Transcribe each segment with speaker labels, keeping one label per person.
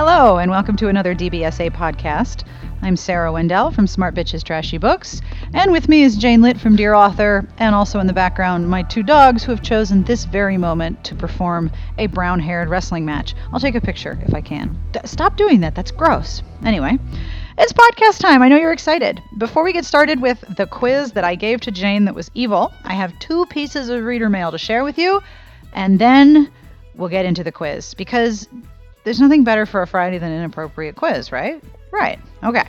Speaker 1: Hello, and welcome to another DBSA podcast. I'm Sarah Wendell from Smart Bitches Trashy Books, and with me is Jane Litt from Dear Author, and also in the background, my two dogs who have chosen this very moment to perform a brown haired wrestling match. I'll take a picture if I can. D- stop doing that, that's gross. Anyway, it's podcast time. I know you're excited. Before we get started with the quiz that I gave to Jane that was evil, I have two pieces of reader mail to share with you, and then we'll get into the quiz because there's nothing better for a Friday than an inappropriate quiz, right? Right. Okay.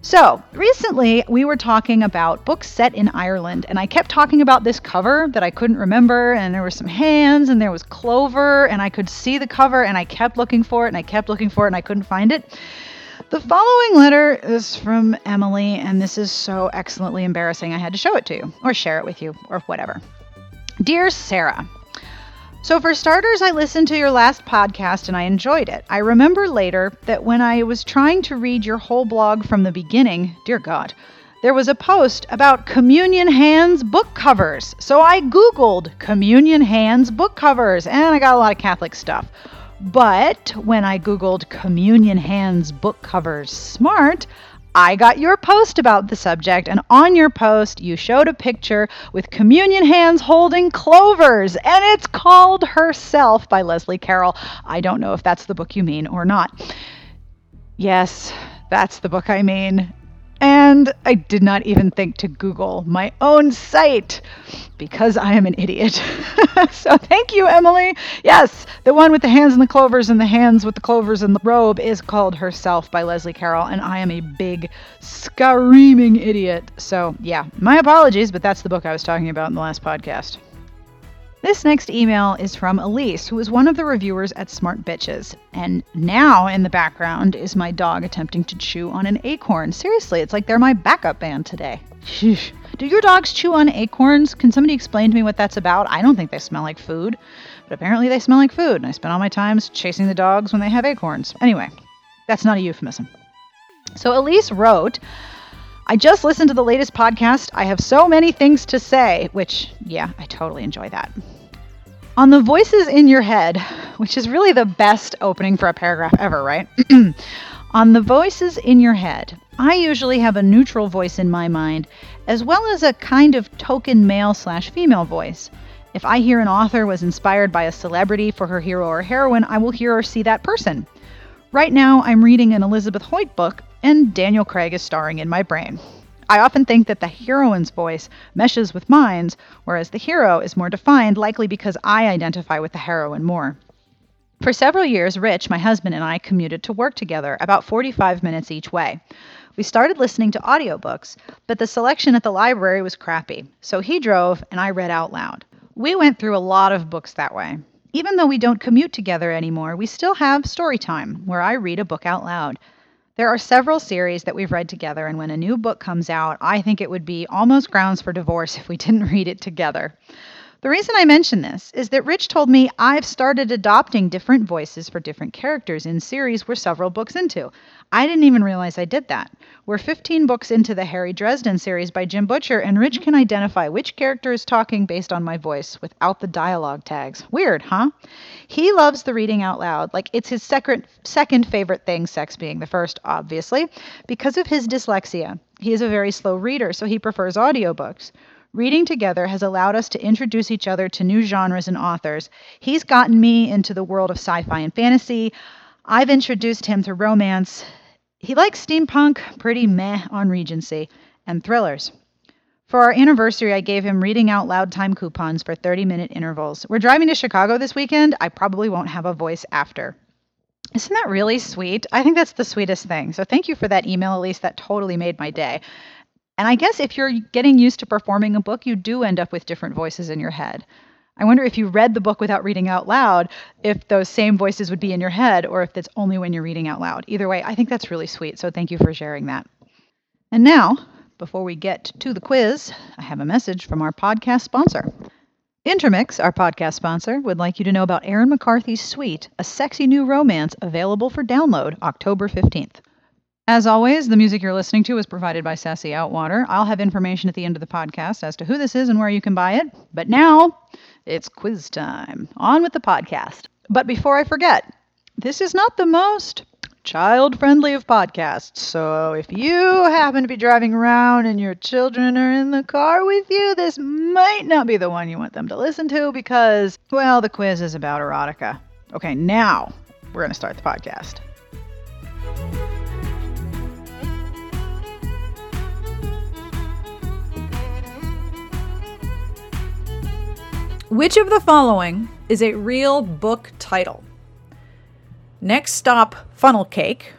Speaker 1: So, recently we were talking about books set in Ireland, and I kept talking about this cover that I couldn't remember, and there were some hands, and there was clover, and I could see the cover, and I kept looking for it, and I kept looking for it, and I couldn't find it. The following letter is from Emily, and this is so excellently embarrassing I had to show it to you, or share it with you, or whatever. Dear Sarah, so, for starters, I listened to your last podcast and I enjoyed it. I remember later that when I was trying to read your whole blog from the beginning, dear God, there was a post about communion hands book covers. So I Googled communion hands book covers and I got a lot of Catholic stuff. But when I Googled communion hands book covers smart, I got your post about the subject, and on your post, you showed a picture with communion hands holding clovers, and it's called Herself by Leslie Carroll. I don't know if that's the book you mean or not. Yes, that's the book I mean. And I did not even think to Google my own site because I am an idiot. so thank you, Emily. Yes, the one with the hands and the clovers and the hands with the clovers and the robe is called Herself by Leslie Carroll, and I am a big, screaming idiot. So yeah, my apologies, but that's the book I was talking about in the last podcast. This next email is from Elise, who is one of the reviewers at Smart Bitches. And now in the background is my dog attempting to chew on an acorn. Seriously, it's like they're my backup band today. Do your dogs chew on acorns? Can somebody explain to me what that's about? I don't think they smell like food, but apparently they smell like food, and I spend all my times chasing the dogs when they have acorns. Anyway, that's not a euphemism. So Elise wrote, I just listened to the latest podcast. I have so many things to say, which, yeah, I totally enjoy that. On the voices in your head, which is really the best opening for a paragraph ever, right? On the voices in your head, I usually have a neutral voice in my mind, as well as a kind of token male slash female voice. If I hear an author was inspired by a celebrity for her hero or heroine, I will hear or see that person. Right now, I'm reading an Elizabeth Hoyt book and Daniel Craig is starring in my brain. I often think that the heroine's voice meshes with mine, whereas the hero is more defined, likely because I identify with the heroine more. For several years, Rich, my husband, and I commuted to work together, about 45 minutes each way. We started listening to audiobooks, but the selection at the library was crappy, so he drove and I read out loud. We went through a lot of books that way. Even though we don't commute together anymore, we still have story time, where I read a book out loud. There are several series that we've read together, and when a new book comes out, I think it would be almost grounds for divorce if we didn't read it together. The reason I mention this is that Rich told me I've started adopting different voices for different characters in series we're several books into. I didn't even realize I did that. We're 15 books into the Harry Dresden series by Jim Butcher, and Rich can identify which character is talking based on my voice without the dialogue tags. Weird, huh? He loves the reading out loud, like it's his second, second favorite thing, sex being the first, obviously, because of his dyslexia. He is a very slow reader, so he prefers audiobooks. Reading together has allowed us to introduce each other to new genres and authors. He's gotten me into the world of sci fi and fantasy. I've introduced him to romance. He likes steampunk, pretty meh on Regency, and thrillers. For our anniversary, I gave him reading out loud time coupons for 30 minute intervals. We're driving to Chicago this weekend. I probably won't have a voice after. Isn't that really sweet? I think that's the sweetest thing. So thank you for that email, Elise. That totally made my day. And I guess if you're getting used to performing a book, you do end up with different voices in your head. I wonder if you read the book without reading out loud, if those same voices would be in your head, or if it's only when you're reading out loud. Either way, I think that's really sweet. So thank you for sharing that. And now, before we get to the quiz, I have a message from our podcast sponsor. Intermix, our podcast sponsor, would like you to know about Erin McCarthy's Sweet, a sexy new romance available for download October 15th. As always, the music you're listening to is provided by Sassy Outwater. I'll have information at the end of the podcast as to who this is and where you can buy it. But now it's quiz time. On with the podcast. But before I forget, this is not the most child friendly of podcasts. So if you happen to be driving around and your children are in the car with you, this might not be the one you want them to listen to because, well, the quiz is about erotica. Okay, now we're going to start the podcast. Which of the following is a real book title? Next stop, funnel cake.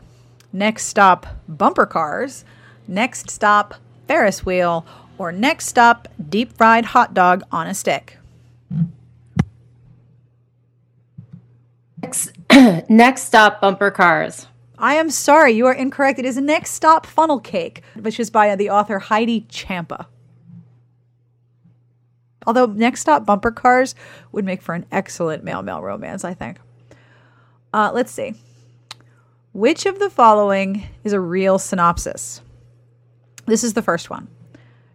Speaker 1: Next stop, bumper cars. Next stop, Ferris wheel. Or next stop, deep fried hot dog on a stick.
Speaker 2: Next, next stop, bumper cars.
Speaker 1: I am sorry, you are incorrect. It is Next Stop Funnel Cake, which is by the author Heidi Champa. Although Next Stop Bumper Cars would make for an excellent male male romance, I think. Uh, let's see. Which of the following is a real synopsis? This is the first one.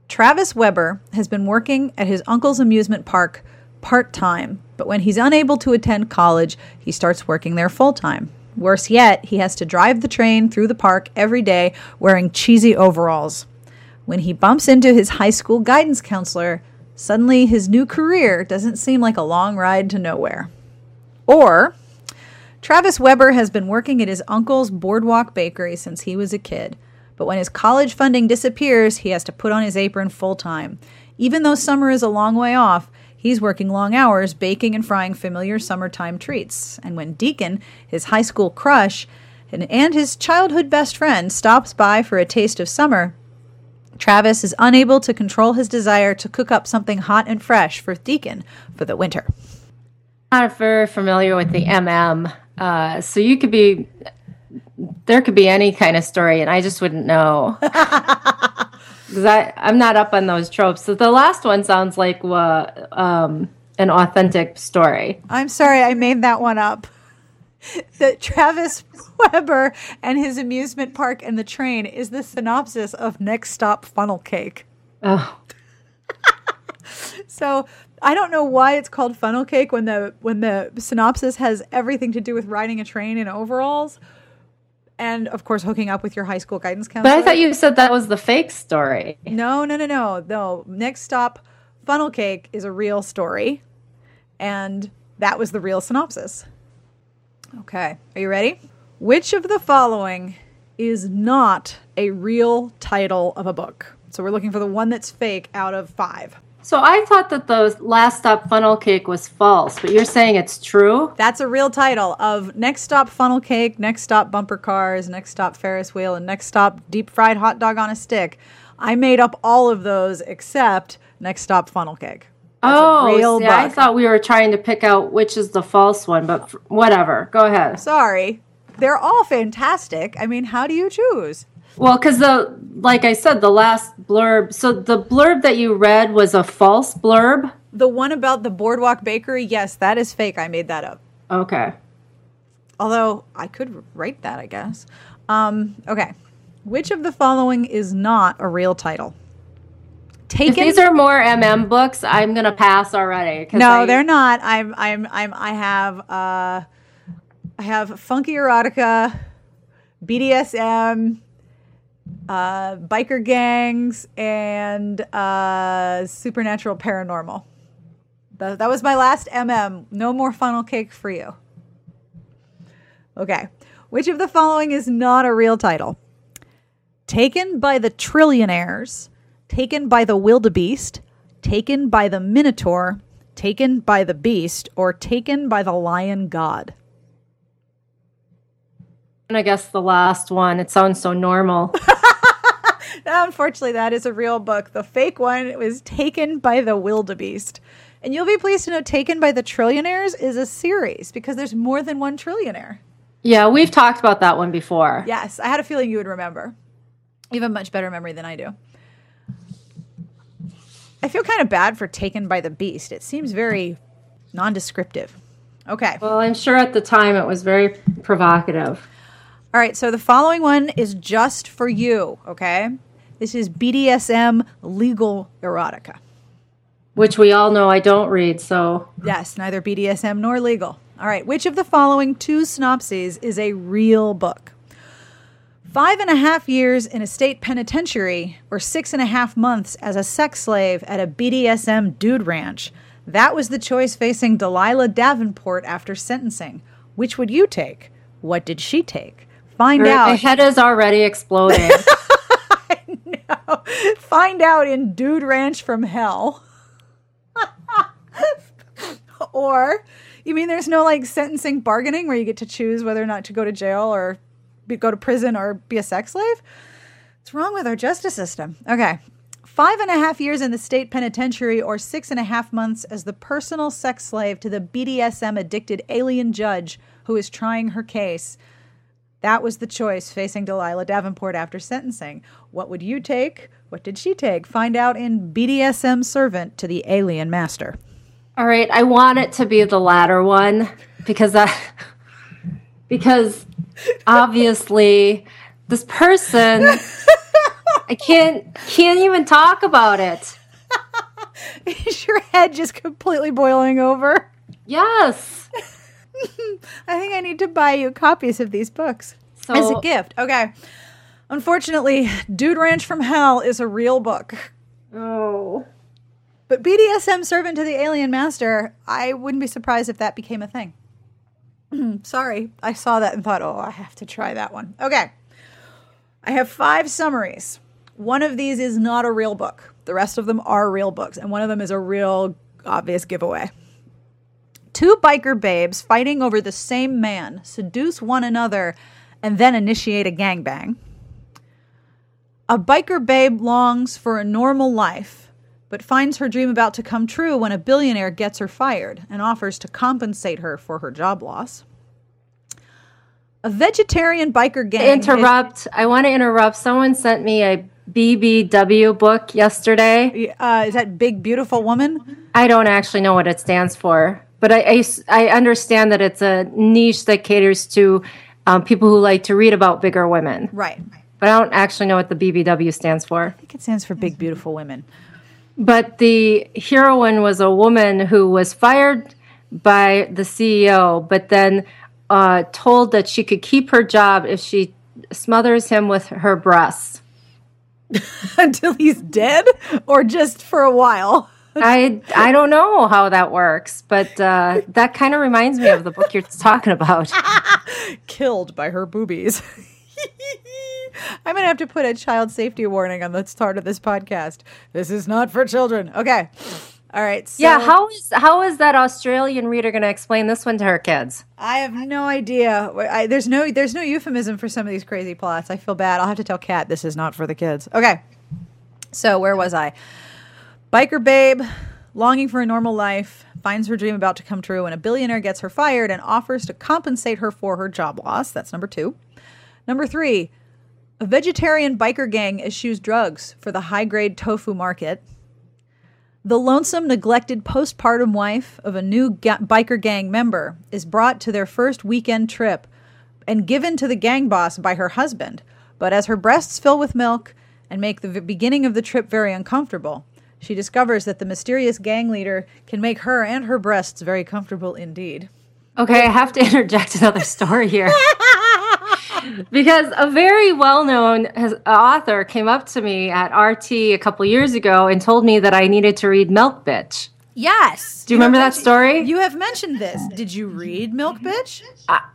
Speaker 1: Travis Weber has been working at his uncle's amusement park part time, but when he's unable to attend college, he starts working there full time. Worse yet, he has to drive the train through the park every day wearing cheesy overalls. When he bumps into his high school guidance counselor, suddenly his new career doesn't seem like a long ride to nowhere. Or, Travis Weber has been working at his uncle's Boardwalk Bakery since he was a kid, but when his college funding disappears, he has to put on his apron full time. Even though summer is a long way off, He's working long hours baking and frying familiar summertime treats. And when Deacon, his high school crush, and, and his childhood best friend stops by for a taste of summer, Travis is unable to control his desire to cook up something hot and fresh for Deacon for the winter.
Speaker 2: Not very familiar with the MM, uh, so you could be there could be any kind of story, and I just wouldn't know. because I'm not up on those tropes. So the last one sounds like uh, um, an authentic story.
Speaker 1: I'm sorry, I made that one up. That Travis Weber and his amusement park and the train is the synopsis of Next Stop Funnel Cake.
Speaker 2: Oh.
Speaker 1: so I don't know why it's called funnel cake when the when the synopsis has everything to do with riding a train in overalls and of course hooking up with your high school guidance counselor.
Speaker 2: But I thought you said that was the fake story.
Speaker 1: No, no, no, no, no. Next stop, funnel cake is a real story, and that was the real synopsis. Okay, are you ready? Which of the following is not a real title of a book? So we're looking for the one that's fake out of five.
Speaker 2: So I thought that the last stop funnel cake was false, but you're saying it's true?
Speaker 1: That's a real title of Next Stop Funnel Cake, Next Stop Bumper Cars, Next Stop Ferris Wheel, and Next Stop Deep Fried Hot Dog on a Stick. I made up all of those except Next Stop Funnel Cake.
Speaker 2: Oh, see, I thought we were trying to pick out which is the false one, but whatever. Go ahead.
Speaker 1: Sorry. They're all fantastic. I mean, how do you choose?
Speaker 2: Well, because the like I said, the last blurb. So the blurb that you read was a false blurb.
Speaker 1: The one about the Boardwalk Bakery, yes, that is fake. I made that up.
Speaker 2: Okay.
Speaker 1: Although I could write that, I guess. Um, okay. Which of the following is not a real title?
Speaker 2: Taken. If these are more MM books, I'm gonna pass already.
Speaker 1: No, I... they're not. I'm. I'm. I'm. I have. Uh, I have funky erotica, BDSM, uh, biker gangs, and uh, supernatural paranormal. That, that was my last MM. No more funnel cake for you. Okay. Which of the following is not a real title? Taken by the Trillionaires, taken by the wildebeest, taken by the minotaur, taken by the beast, or taken by the lion god?
Speaker 2: And I guess the last one. It sounds so normal.
Speaker 1: Unfortunately, that is a real book. The fake one was taken by the wildebeest. And you'll be pleased to know Taken by the Trillionaires is a series because there's more than one trillionaire.
Speaker 2: Yeah, we've talked about that one before.
Speaker 1: Yes, I had a feeling you would remember. You have a much better memory than I do. I feel kind of bad for Taken by the Beast. It seems very nondescriptive. Okay.
Speaker 2: Well, I'm sure at the time it was very provocative.
Speaker 1: All right, so the following one is just for you, okay? This is BDSM legal erotica.
Speaker 2: Which we all know I don't read, so.
Speaker 1: Yes, neither BDSM nor legal. All right, which of the following two synopses is a real book? Five and a half years in a state penitentiary, or six and a half months as a sex slave at a BDSM dude ranch. That was the choice facing Delilah Davenport after sentencing. Which would you take? What did she take? Find
Speaker 2: My
Speaker 1: out.
Speaker 2: head is already exploding.
Speaker 1: No. Find out in Dude Ranch from Hell. or, you mean there's no like sentencing bargaining where you get to choose whether or not to go to jail or be, go to prison or be a sex slave? What's wrong with our justice system? Okay. Five and a half years in the state penitentiary or six and a half months as the personal sex slave to the BDSM addicted alien judge who is trying her case. That was the choice facing Delilah Davenport after sentencing. What would you take? What did she take? Find out in BDSM Servant to the Alien Master.
Speaker 2: All right, I want it to be the latter one because that because obviously this person I can't can't even talk about it.
Speaker 1: Is your head just completely boiling over?
Speaker 2: Yes.
Speaker 1: I think I need to buy you copies of these books
Speaker 2: So
Speaker 1: as a gift. Okay. Unfortunately, Dude Ranch from Hell is a real book.
Speaker 2: oh.
Speaker 1: But BDSM Servant to the Alien Master, I wouldn't be surprised if that became a thing. Hmm, sorry, I saw that and thought, oh, I have to try that one. Okay. I have five summaries. One of these is not a real book, the rest of them are real books, and one of them is a real obvious giveaway. Two biker babes fighting over the same man seduce one another and then initiate a gangbang. A biker babe longs for a normal life, but finds her dream about to come true when a billionaire gets her fired and offers to compensate her for her job loss. A vegetarian biker gang.
Speaker 2: Interrupt. I want to interrupt. Someone sent me a BBW book yesterday.
Speaker 1: Uh, is that Big Beautiful Woman?
Speaker 2: I don't actually know what it stands for, but I I understand that it's a niche that caters to um, people who like to read about bigger women.
Speaker 1: Right.
Speaker 2: But I don't actually know what the BBW stands for.
Speaker 1: I think it stands for Big Beautiful Women.
Speaker 2: But the heroine was a woman who was fired by the CEO, but then uh, told that she could keep her job if she smothers him with her breasts.
Speaker 1: Until he's dead or just for a while?
Speaker 2: I I don't know how that works, but uh, that kind of reminds me of the book you're talking about.
Speaker 1: Killed by her boobies. I'm going to have to put a child safety warning on the start of this podcast. This is not for children. Okay. All right. So
Speaker 2: yeah, how is how is that Australian reader going to explain this one to her kids?
Speaker 1: I have no idea. I, there's no there's no euphemism for some of these crazy plots. I feel bad. I'll have to tell Kat this is not for the kids. Okay. So where was I? Biker babe, longing for a normal life, finds her dream about to come true, and a billionaire gets her fired and offers to compensate her for her job loss. That's number two. Number three, a vegetarian biker gang eschews drugs for the high grade tofu market. The lonesome, neglected postpartum wife of a new ga- biker gang member is brought to their first weekend trip and given to the gang boss by her husband. But as her breasts fill with milk and make the v- beginning of the trip very uncomfortable, she discovers that the mysterious gang leader can make her and her breasts very comfortable indeed.
Speaker 2: Okay, I have to interject another story here. because a very well-known has- uh, author came up to me at RT a couple years ago and told me that I needed to read Milk Bitch.
Speaker 1: Yes.
Speaker 2: Do you remember that story?
Speaker 1: You have mentioned this. Did you read Milk Bitch?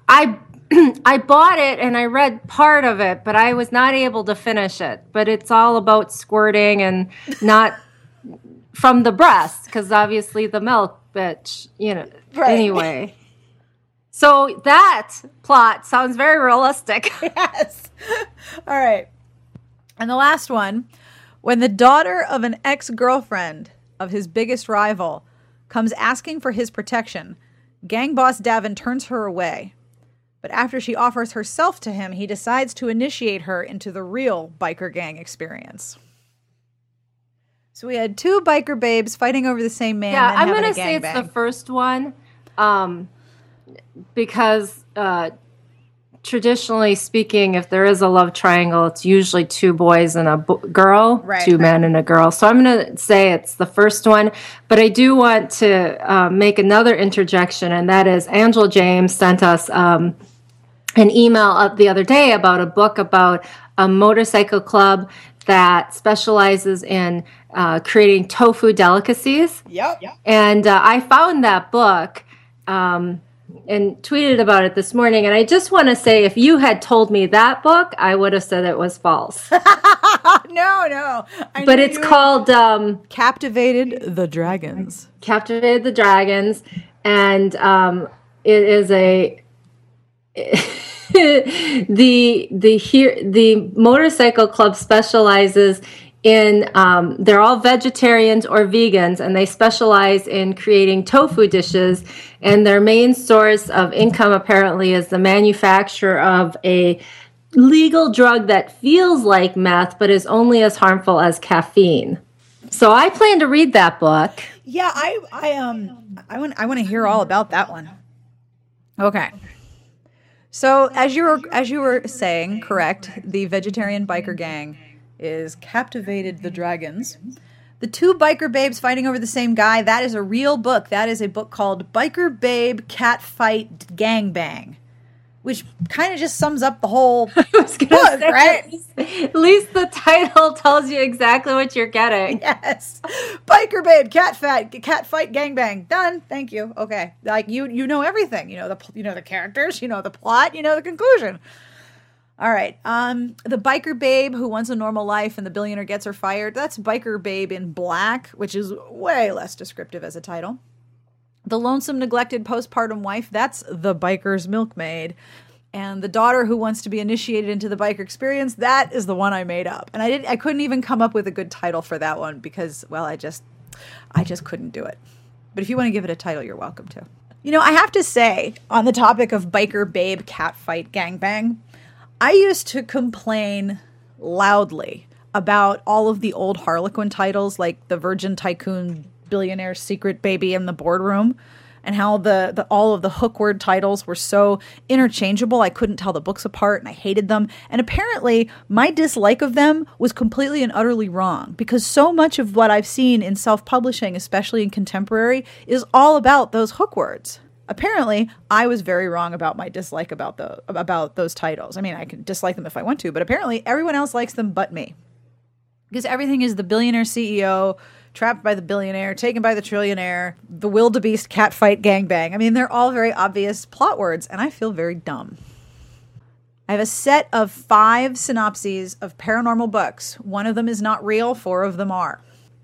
Speaker 2: I I bought it and I read part of it, but I was not able to finish it. But it's all about squirting and not from the breast because obviously the milk, bitch, you know.
Speaker 1: Right.
Speaker 2: Anyway, so that plot sounds very realistic.
Speaker 1: yes. All right. And the last one when the daughter of an ex girlfriend of his biggest rival comes asking for his protection, gang boss Davin turns her away. But after she offers herself to him, he decides to initiate her into the real biker gang experience. So we had two biker babes fighting over the same man.
Speaker 2: yeah, I'm gonna say it's the first one, um, because uh, traditionally speaking, if there is a love triangle, it's usually two boys and a bo- girl,
Speaker 1: Right.
Speaker 2: two men and a girl. So I'm going to say it's the first one. But I do want to uh, make another interjection, and that is Angela James sent us um, an email the other day about a book about a motorcycle club that specializes in uh, creating tofu delicacies.
Speaker 1: Yep.
Speaker 2: And uh, I found that book um, and tweeted about it this morning. And I just want to say if you had told me that book, I would have said it was false.
Speaker 1: No, no. I
Speaker 2: but it's called um,
Speaker 1: captivated the dragons.
Speaker 2: Captivated the Dragons. And um, it is a. the the here the motorcycle club specializes in um, they're all vegetarians or vegans and they specialize in creating tofu dishes and their main source of income apparently is the manufacture of a legal drug that feels like meth but is only as harmful as caffeine so i plan to read that book
Speaker 1: Yeah, I, I um, I want, I want to hear all about that one. Okay. So as you were, as you were saying, correct, the vegetarian biker gang is captivated the dragons. The two biker babes fighting over the same guy. That is a real book. That is a book called Biker Babe Cat Fight Gang Bang, which kind of just sums up the whole
Speaker 2: I was gonna
Speaker 1: book,
Speaker 2: say,
Speaker 1: right?
Speaker 2: At least, at least the title tells you exactly what you're getting.
Speaker 1: Yes. Biker babe, cat fight, cat fight, gangbang. Done. Thank you. Okay. Like you, you know everything. You know the, you know the characters. You know the plot. You know the conclusion. All right. Um, the biker babe who wants a normal life and the billionaire gets her fired. That's biker babe in black, which is way less descriptive as a title. The lonesome, neglected postpartum wife. That's the biker's milkmaid. And the daughter who wants to be initiated into the biker experience. That is the one I made up. And I didn't. I couldn't even come up with a good title for that one because, well, I just, I just couldn't do it. But if you want to give it a title, you're welcome to. You know, I have to say, on the topic of biker babe cat fight gangbang, I used to complain loudly about all of the old Harlequin titles, like the Virgin Tycoon Billionaire Secret Baby in the Boardroom, and how the, the all of the hook word titles were so interchangeable. I couldn't tell the books apart, and I hated them. And apparently, my dislike of them was completely and utterly wrong because so much of what I've seen in self publishing, especially in contemporary, is all about those hook words apparently i was very wrong about my dislike about the about those titles i mean i can dislike them if i want to but apparently everyone else likes them but me because everything is the billionaire ceo trapped by the billionaire taken by the trillionaire the wildebeest cat fight gangbang i mean they're all very obvious plot words and i feel very dumb I have a set of five synopses of paranormal books. One of them is not real, four of them are.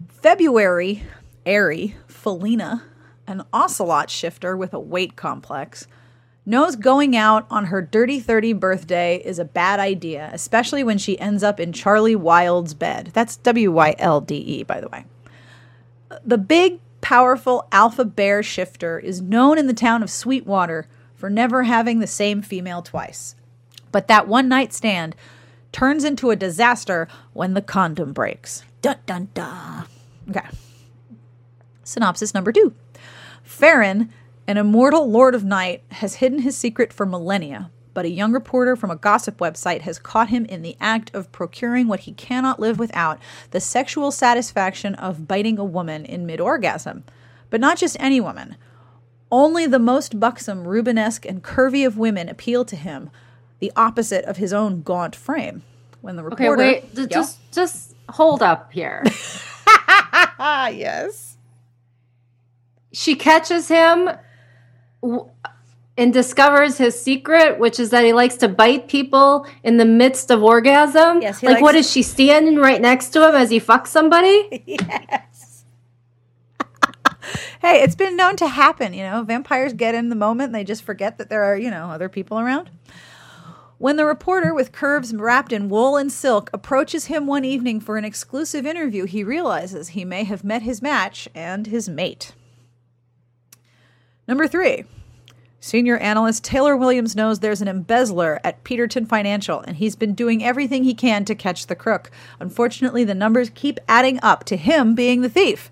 Speaker 1: February, Airy, Felina, an ocelot shifter with a weight complex, knows going out on her dirty 30 birthday is a bad idea, especially when she ends up in Charlie Wylde's bed. That's W Y L D E, by the way. The big, powerful alpha bear shifter is known in the town of Sweetwater for never having the same female twice. But that one night stand turns into a disaster when the condom breaks. Dun dun dun. Okay. Synopsis number two. Farron, an immortal lord of night, has hidden his secret for millennia, but a young reporter from a gossip website has caught him in the act of procuring what he cannot live without the sexual satisfaction of biting a woman in mid orgasm. But not just any woman. Only the most buxom, Rubenesque, and curvy of women appeal to him, the opposite of his own gaunt frame. When the
Speaker 2: Okay,
Speaker 1: reporter.
Speaker 2: wait, j- just just hold up here.
Speaker 1: Yes.
Speaker 2: She catches him w- and discovers his secret, which is that he likes to bite people in the midst of orgasm.
Speaker 1: Yes, he
Speaker 2: like, what
Speaker 1: likes-
Speaker 2: is she standing right next to him as he fucks somebody?
Speaker 1: Yes. hey, it's been known to happen. You know, vampires get in the moment and they just forget that there are, you know, other people around. When the reporter, with curves wrapped in wool and silk, approaches him one evening for an exclusive interview, he realizes he may have met his match and his mate. Number three. Senior analyst Taylor Williams knows there's an embezzler at Peterton Financial, and he's been doing everything he can to catch the crook. Unfortunately, the numbers keep adding up to him being the thief.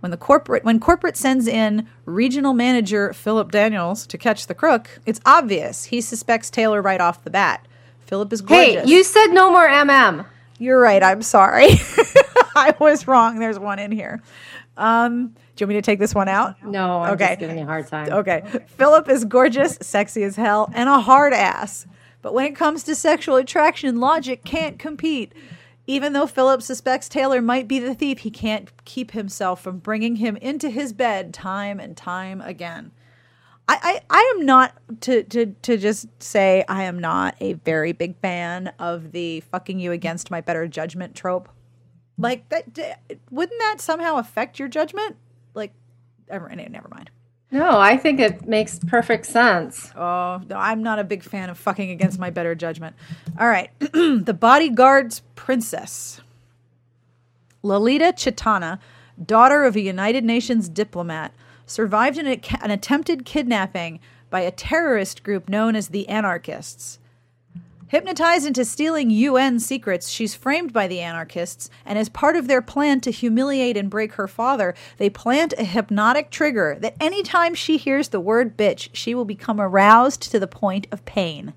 Speaker 1: When the corporate when corporate sends in regional manager Philip Daniels to catch the crook, it's obvious he suspects Taylor right off the bat. Philip is gorgeous.
Speaker 2: Hey, you said no more MM.
Speaker 1: You're right. I'm sorry. I was wrong. There's one in here. Um, do you want me to take this one out?
Speaker 2: No, I'm
Speaker 1: Okay.
Speaker 2: just giving you a hard time.
Speaker 1: Okay. Philip is gorgeous, sexy as hell, and a hard ass. But when it comes to sexual attraction, logic can't compete. Even though Philip suspects Taylor might be the thief, he can't keep himself from bringing him into his bed time and time again. I, I, I am not to, to to just say I am not a very big fan of the fucking you against my better judgment trope. Like that wouldn't that somehow affect your judgment? Like ever never mind.
Speaker 2: No, I think it makes perfect sense.
Speaker 1: Oh, no, I'm not a big fan of fucking against my better judgment. All right. the bodyguard's princess. Lolita Chitana, daughter of a United Nations diplomat, survived an, an attempted kidnapping by a terrorist group known as the Anarchists. Hypnotized into stealing UN secrets, she's framed by the anarchists, and as part of their plan to humiliate and break her father, they plant a hypnotic trigger that anytime she hears the word bitch, she will become aroused to the point of pain.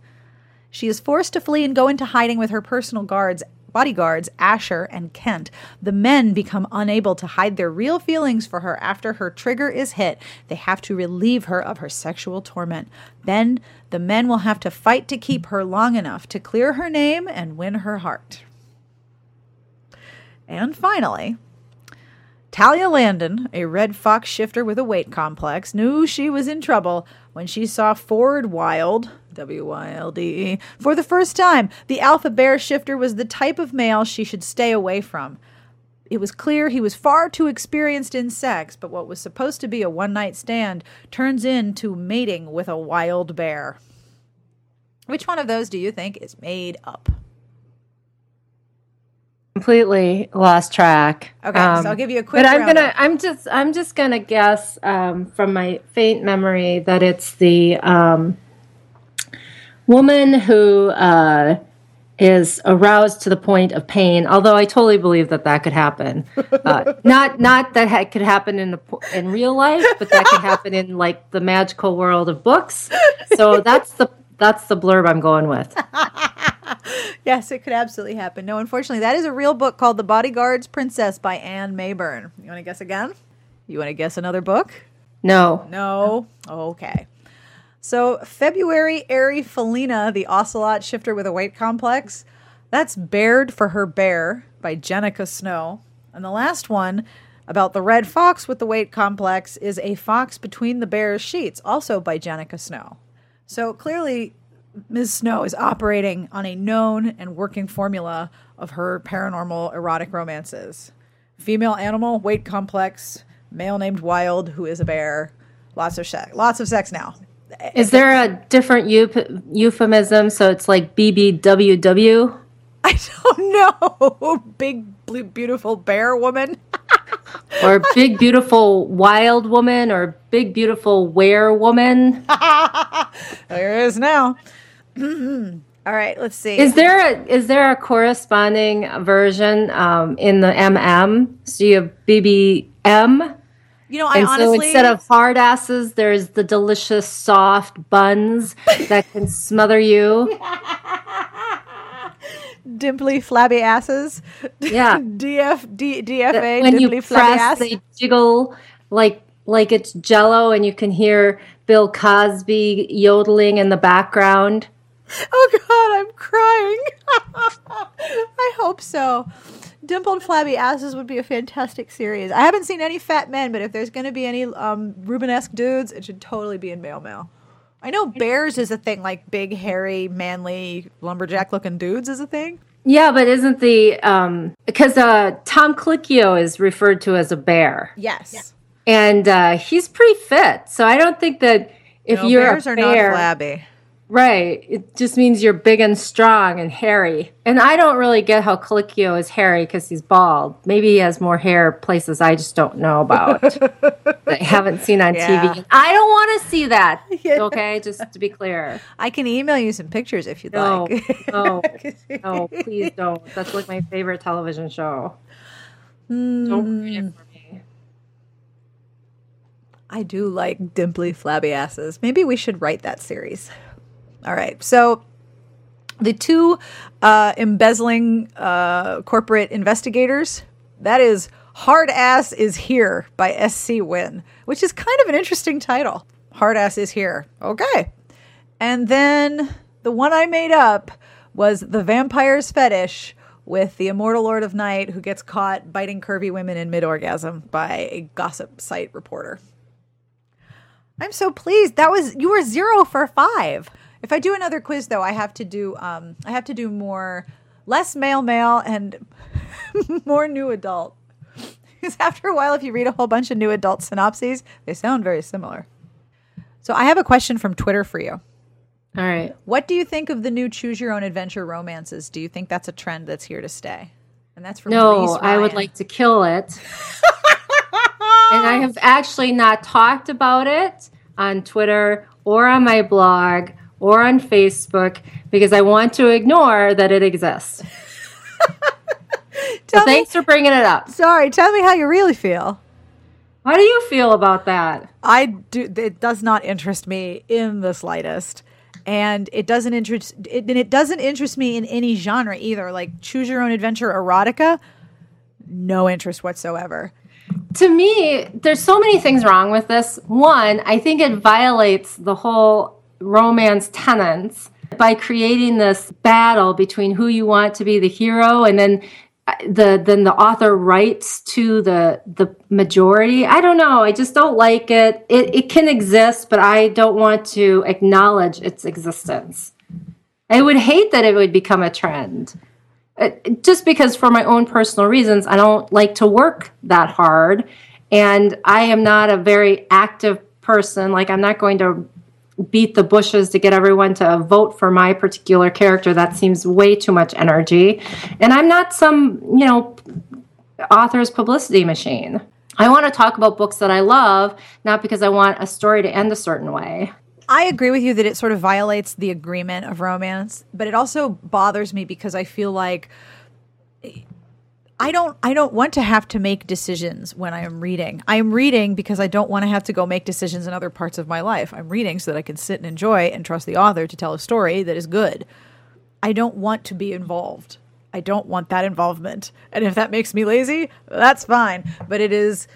Speaker 1: She is forced to flee and go into hiding with her personal guards, bodyguards, Asher and Kent. The men become unable to hide their real feelings for her after her trigger is hit. They have to relieve her of her sexual torment. Then the men will have to fight to keep her long enough to clear her name and win her heart. And finally, Talia Landon, a red fox shifter with a weight complex, knew she was in trouble when she saw Ford Wylde, W Y L D E, for the first time. The alpha bear shifter was the type of male she should stay away from. It was clear he was far too experienced in sex, but what was supposed to be a one night stand turns into mating with a wild bear. Which one of those do you think is made up?
Speaker 2: Completely lost track.
Speaker 1: Okay, so I'll give you a quick
Speaker 2: But I'm gonna.
Speaker 1: roundup.
Speaker 2: I'm just. I'm just gonna guess um, from my faint memory that it's the um, woman who uh, is aroused to the point of pain. Although I totally believe that that could happen. Uh, not not that it could happen in the, in real life, but that could happen in like the magical world of books. So that's the that's the blurb I'm going with.
Speaker 1: Yes, it could absolutely happen. No, unfortunately, that is a real book called The Bodyguard's Princess by Ann Mayburn. You want to guess again? You want to guess another book?
Speaker 2: No.
Speaker 1: No. Okay. So, February Airy Felina, the ocelot shifter with a weight complex. That's Bared for Her Bear by Jenika Snow. And the last one about the red fox with the weight complex is A Fox Between the Bear's Sheets, also by Jenika Snow. So, clearly, Ms. Snow is operating on a known and working formula of her paranormal erotic romances. Female animal, weight complex, male named Wylde, who is a bear. Lots of sex. Lots of sex now.
Speaker 2: Is there a different euph- euphemism? So it's like BBWW?
Speaker 1: I don't know. Big, blue, beautiful bear woman.
Speaker 2: or big beautiful wild woman or big beautiful were woman
Speaker 1: There it is now. All right, let's see.
Speaker 2: is there a is there a corresponding version um, in the mm so you have bbm
Speaker 1: you know, I
Speaker 2: and so
Speaker 1: honestly
Speaker 2: instead of hard asses there's the delicious soft buns that can smother you
Speaker 1: dimply flabby asses.
Speaker 2: Yeah.
Speaker 1: DF D, DFA
Speaker 2: when you
Speaker 1: dimply flabby
Speaker 2: press
Speaker 1: ass.
Speaker 2: they jiggle like like it's jello and you can hear bill cosby yodeling in the background
Speaker 1: Oh God, I'm crying. I hope so. Dimpled flabby asses would be a fantastic series. I haven't seen any fat men, but if there's going to be any um, Rubenesque dudes, it should totally be in male male. I know bears is a thing, like big, hairy, manly, lumberjack-looking dudes is a thing.
Speaker 2: Yeah, but isn't the um because uh Tom Colicchio is referred to as a bear,
Speaker 1: Yes.
Speaker 2: and uh, he's pretty fit. So I don't think that if
Speaker 1: No,
Speaker 2: you're
Speaker 1: bears
Speaker 2: a
Speaker 1: are
Speaker 2: bear,
Speaker 1: not flabby.
Speaker 2: Right, it just means you're big and strong and hairy. And I don't really get how Colicchio is hairy because he's bald. Maybe he has more hair places I just don't know about that I haven't seen on
Speaker 1: Yeah.
Speaker 2: TV. I don't want to see that. Okay, just to be clear.
Speaker 1: I can email you some pictures if you'd
Speaker 2: No,
Speaker 1: like.
Speaker 2: no, no, please don't. That's like my favorite television show. Don't ruin it hmm. for me.
Speaker 1: I do like dimply, flabby asses. Maybe we should write that series. All right. So the two uh, embezzling uh, corporate investigators, that is Hard Ass is Here by S.C. Wynn, which is kind of an interesting title. Hard Ass is Here. Okay. And then the one I made up was The Vampire's Fetish with the immortal Lord of Night who gets caught biting curvy women in mid orgasm by a gossip site reporter. I'm so pleased. That was you were zero for five. If I do another quiz though, I have to do um I have to do more less male male and more new adult. Because after a while, if you read a whole bunch of new adult synopses, they sound very similar. So I have a question from Twitter for you.
Speaker 2: All right.
Speaker 1: What do you think of the new choose your own adventure romances? Do you think that's a trend that's here to stay? And that's from
Speaker 2: No, I would like to kill it. and I have actually not talked about it on Twitter or on my blog or on Facebook because I want to ignore that it exists. so
Speaker 1: Tell me-
Speaker 2: thanks for bringing it up.
Speaker 1: Sorry, tell me how you really feel.
Speaker 2: How do you feel about that?
Speaker 1: I do. It does not interest me in the slightest, and it doesn't interest. It, and it doesn't interest me in any genre either. Like choose your own adventure erotica, no interest whatsoever.
Speaker 2: to me, there's so many things wrong with this. One, I think it violates the whole romance tenants by creating this battle between who you want to be the hero and then uh, the then the author writes to the the majority. I don't know. I just don't like it. It it can exist, but I don't want to acknowledge its existence. I would hate that it would become a trend uh, just because for my own personal reasons i don't like to work that hard and i am not a very active person like i'm not going to beat the bushes to get everyone to vote for my particular character. That seems way too much energy. And i'm not some you know author's publicity machine. I want to talk about books that i love not because i want a story to end a certain way.
Speaker 1: I agree with you that it sort of violates the agreement of romance, but it also bothers me because I feel like I don't I don't want to have to make decisions when I am reading. I am reading because I don't want to have to go make decisions in other parts of my life. I'm reading so that I can sit and enjoy and trust the author to tell a story that is good. I don't want to be involved. I don't want that involvement. And if that makes me lazy, that's fine, but it is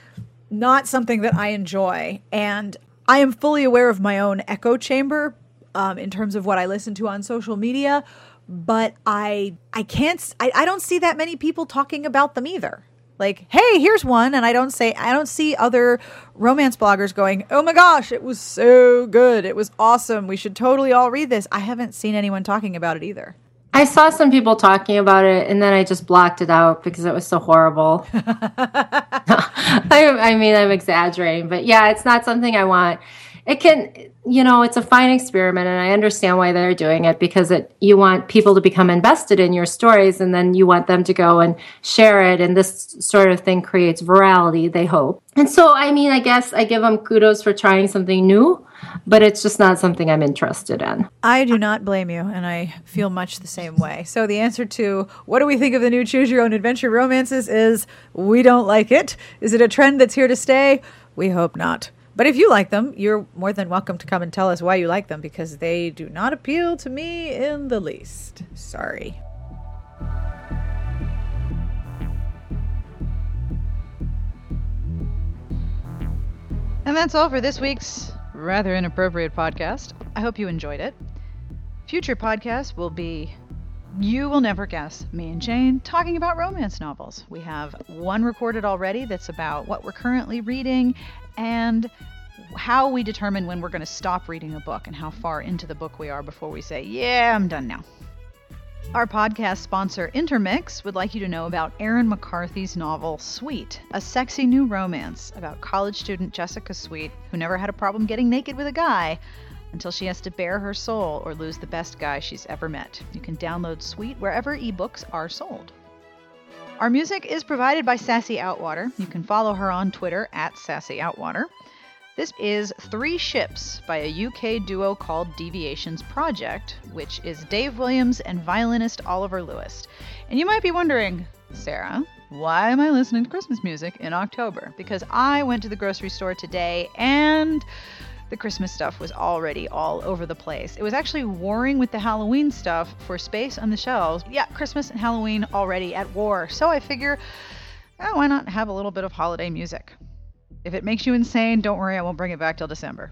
Speaker 1: not something that I enjoy. And I am fully aware of my own echo chamber um, in terms of what I listen to on social media, but I I can't I, I don't see that many people talking about them either. Like, hey, here's one, and I don't say I don't see other romance bloggers going, "Oh my gosh, it was so good, it was awesome, we should totally all read this." I haven't seen anyone talking about it either.
Speaker 2: I saw some people talking about it and then I just blocked it out because it was so horrible. I, I mean, I'm exaggerating, but yeah, it's not something I want. It can, you know, it's a fine experiment and I understand why they're doing it because it you want people to become invested in your stories and then you want them to go and share it and this sort of thing creates virality, they hope. And so, I mean, I guess I give them kudos for trying something new, but it's just not something I'm interested in.
Speaker 1: I do not blame you, and I feel much the same way. So the answer to what do we think of the new Choose Your Own Adventure romances is we don't like it. Is it a trend that's here to stay? We hope not. But if you like them, you're more than welcome to come and tell us why you like them because they do not appeal to me in the least. Sorry.
Speaker 3: And that's all for this week's rather inappropriate podcast. I hope you enjoyed it. Future podcasts will be you will never guess me and Jane talking about romance novels. We have one recorded already that's about what we're currently reading and how we determine when we're going to stop reading a book and how far into the book we are before we say, Yeah, I'm done now. Our podcast sponsor, Intermix, would like you to know about Erin McCarthy's novel Sweet, a sexy new romance about college student Jessica Sweet, who never had a problem getting naked with a guy until she has to bare her soul or lose the best guy she's ever met. You can download Sweet wherever ebooks are sold. Our music is provided by Sassy Outwater. You can follow her on Twitter at Sassy Outwater. This is Three Ships by a UK duo called Deviations Project, which is Dave Williams and violinist Oliver Lewis. And you might be wondering, Sarah,
Speaker 1: Why am I listening to Christmas music in October? Because I went to the grocery store today and the Christmas stuff was already all over the place. It was actually warring with the Halloween stuff for space on the shelves. Yeah, Christmas and Halloween already at war. So I figure, oh, why not have a little bit of holiday music? If it makes you insane, don't worry, I won't bring it back till December.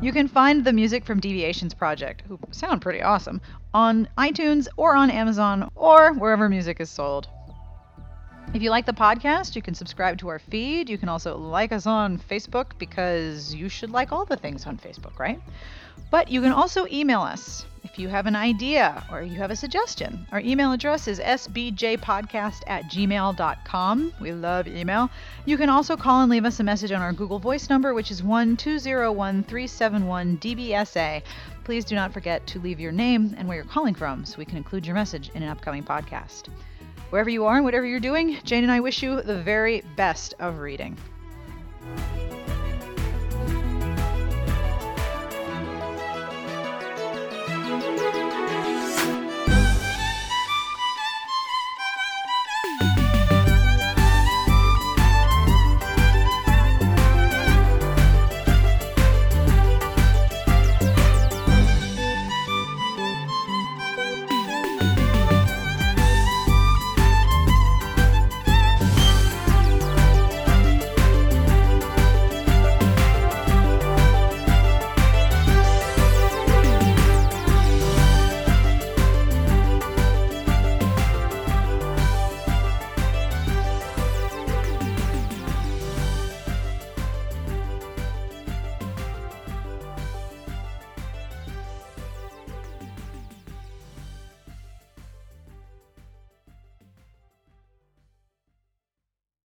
Speaker 1: You can find the music from Deviations Project, who sound pretty awesome, on iTunes or on Amazon or wherever music is sold. If you like the podcast, you can subscribe to our feed. You can also like us on Facebook because you should like all the things on Facebook, right? But you can also email us if you have an idea or you have a suggestion. Our email address is sbjpodcast at gmail.com. We love email. You can also call and leave us a message on our Google Voice number, which is 1201371 DBSA. Please do not forget to leave your name and where you're calling from so we can include your message in an upcoming podcast. Wherever you are and whatever you're doing, Jane and I wish you the very best of reading.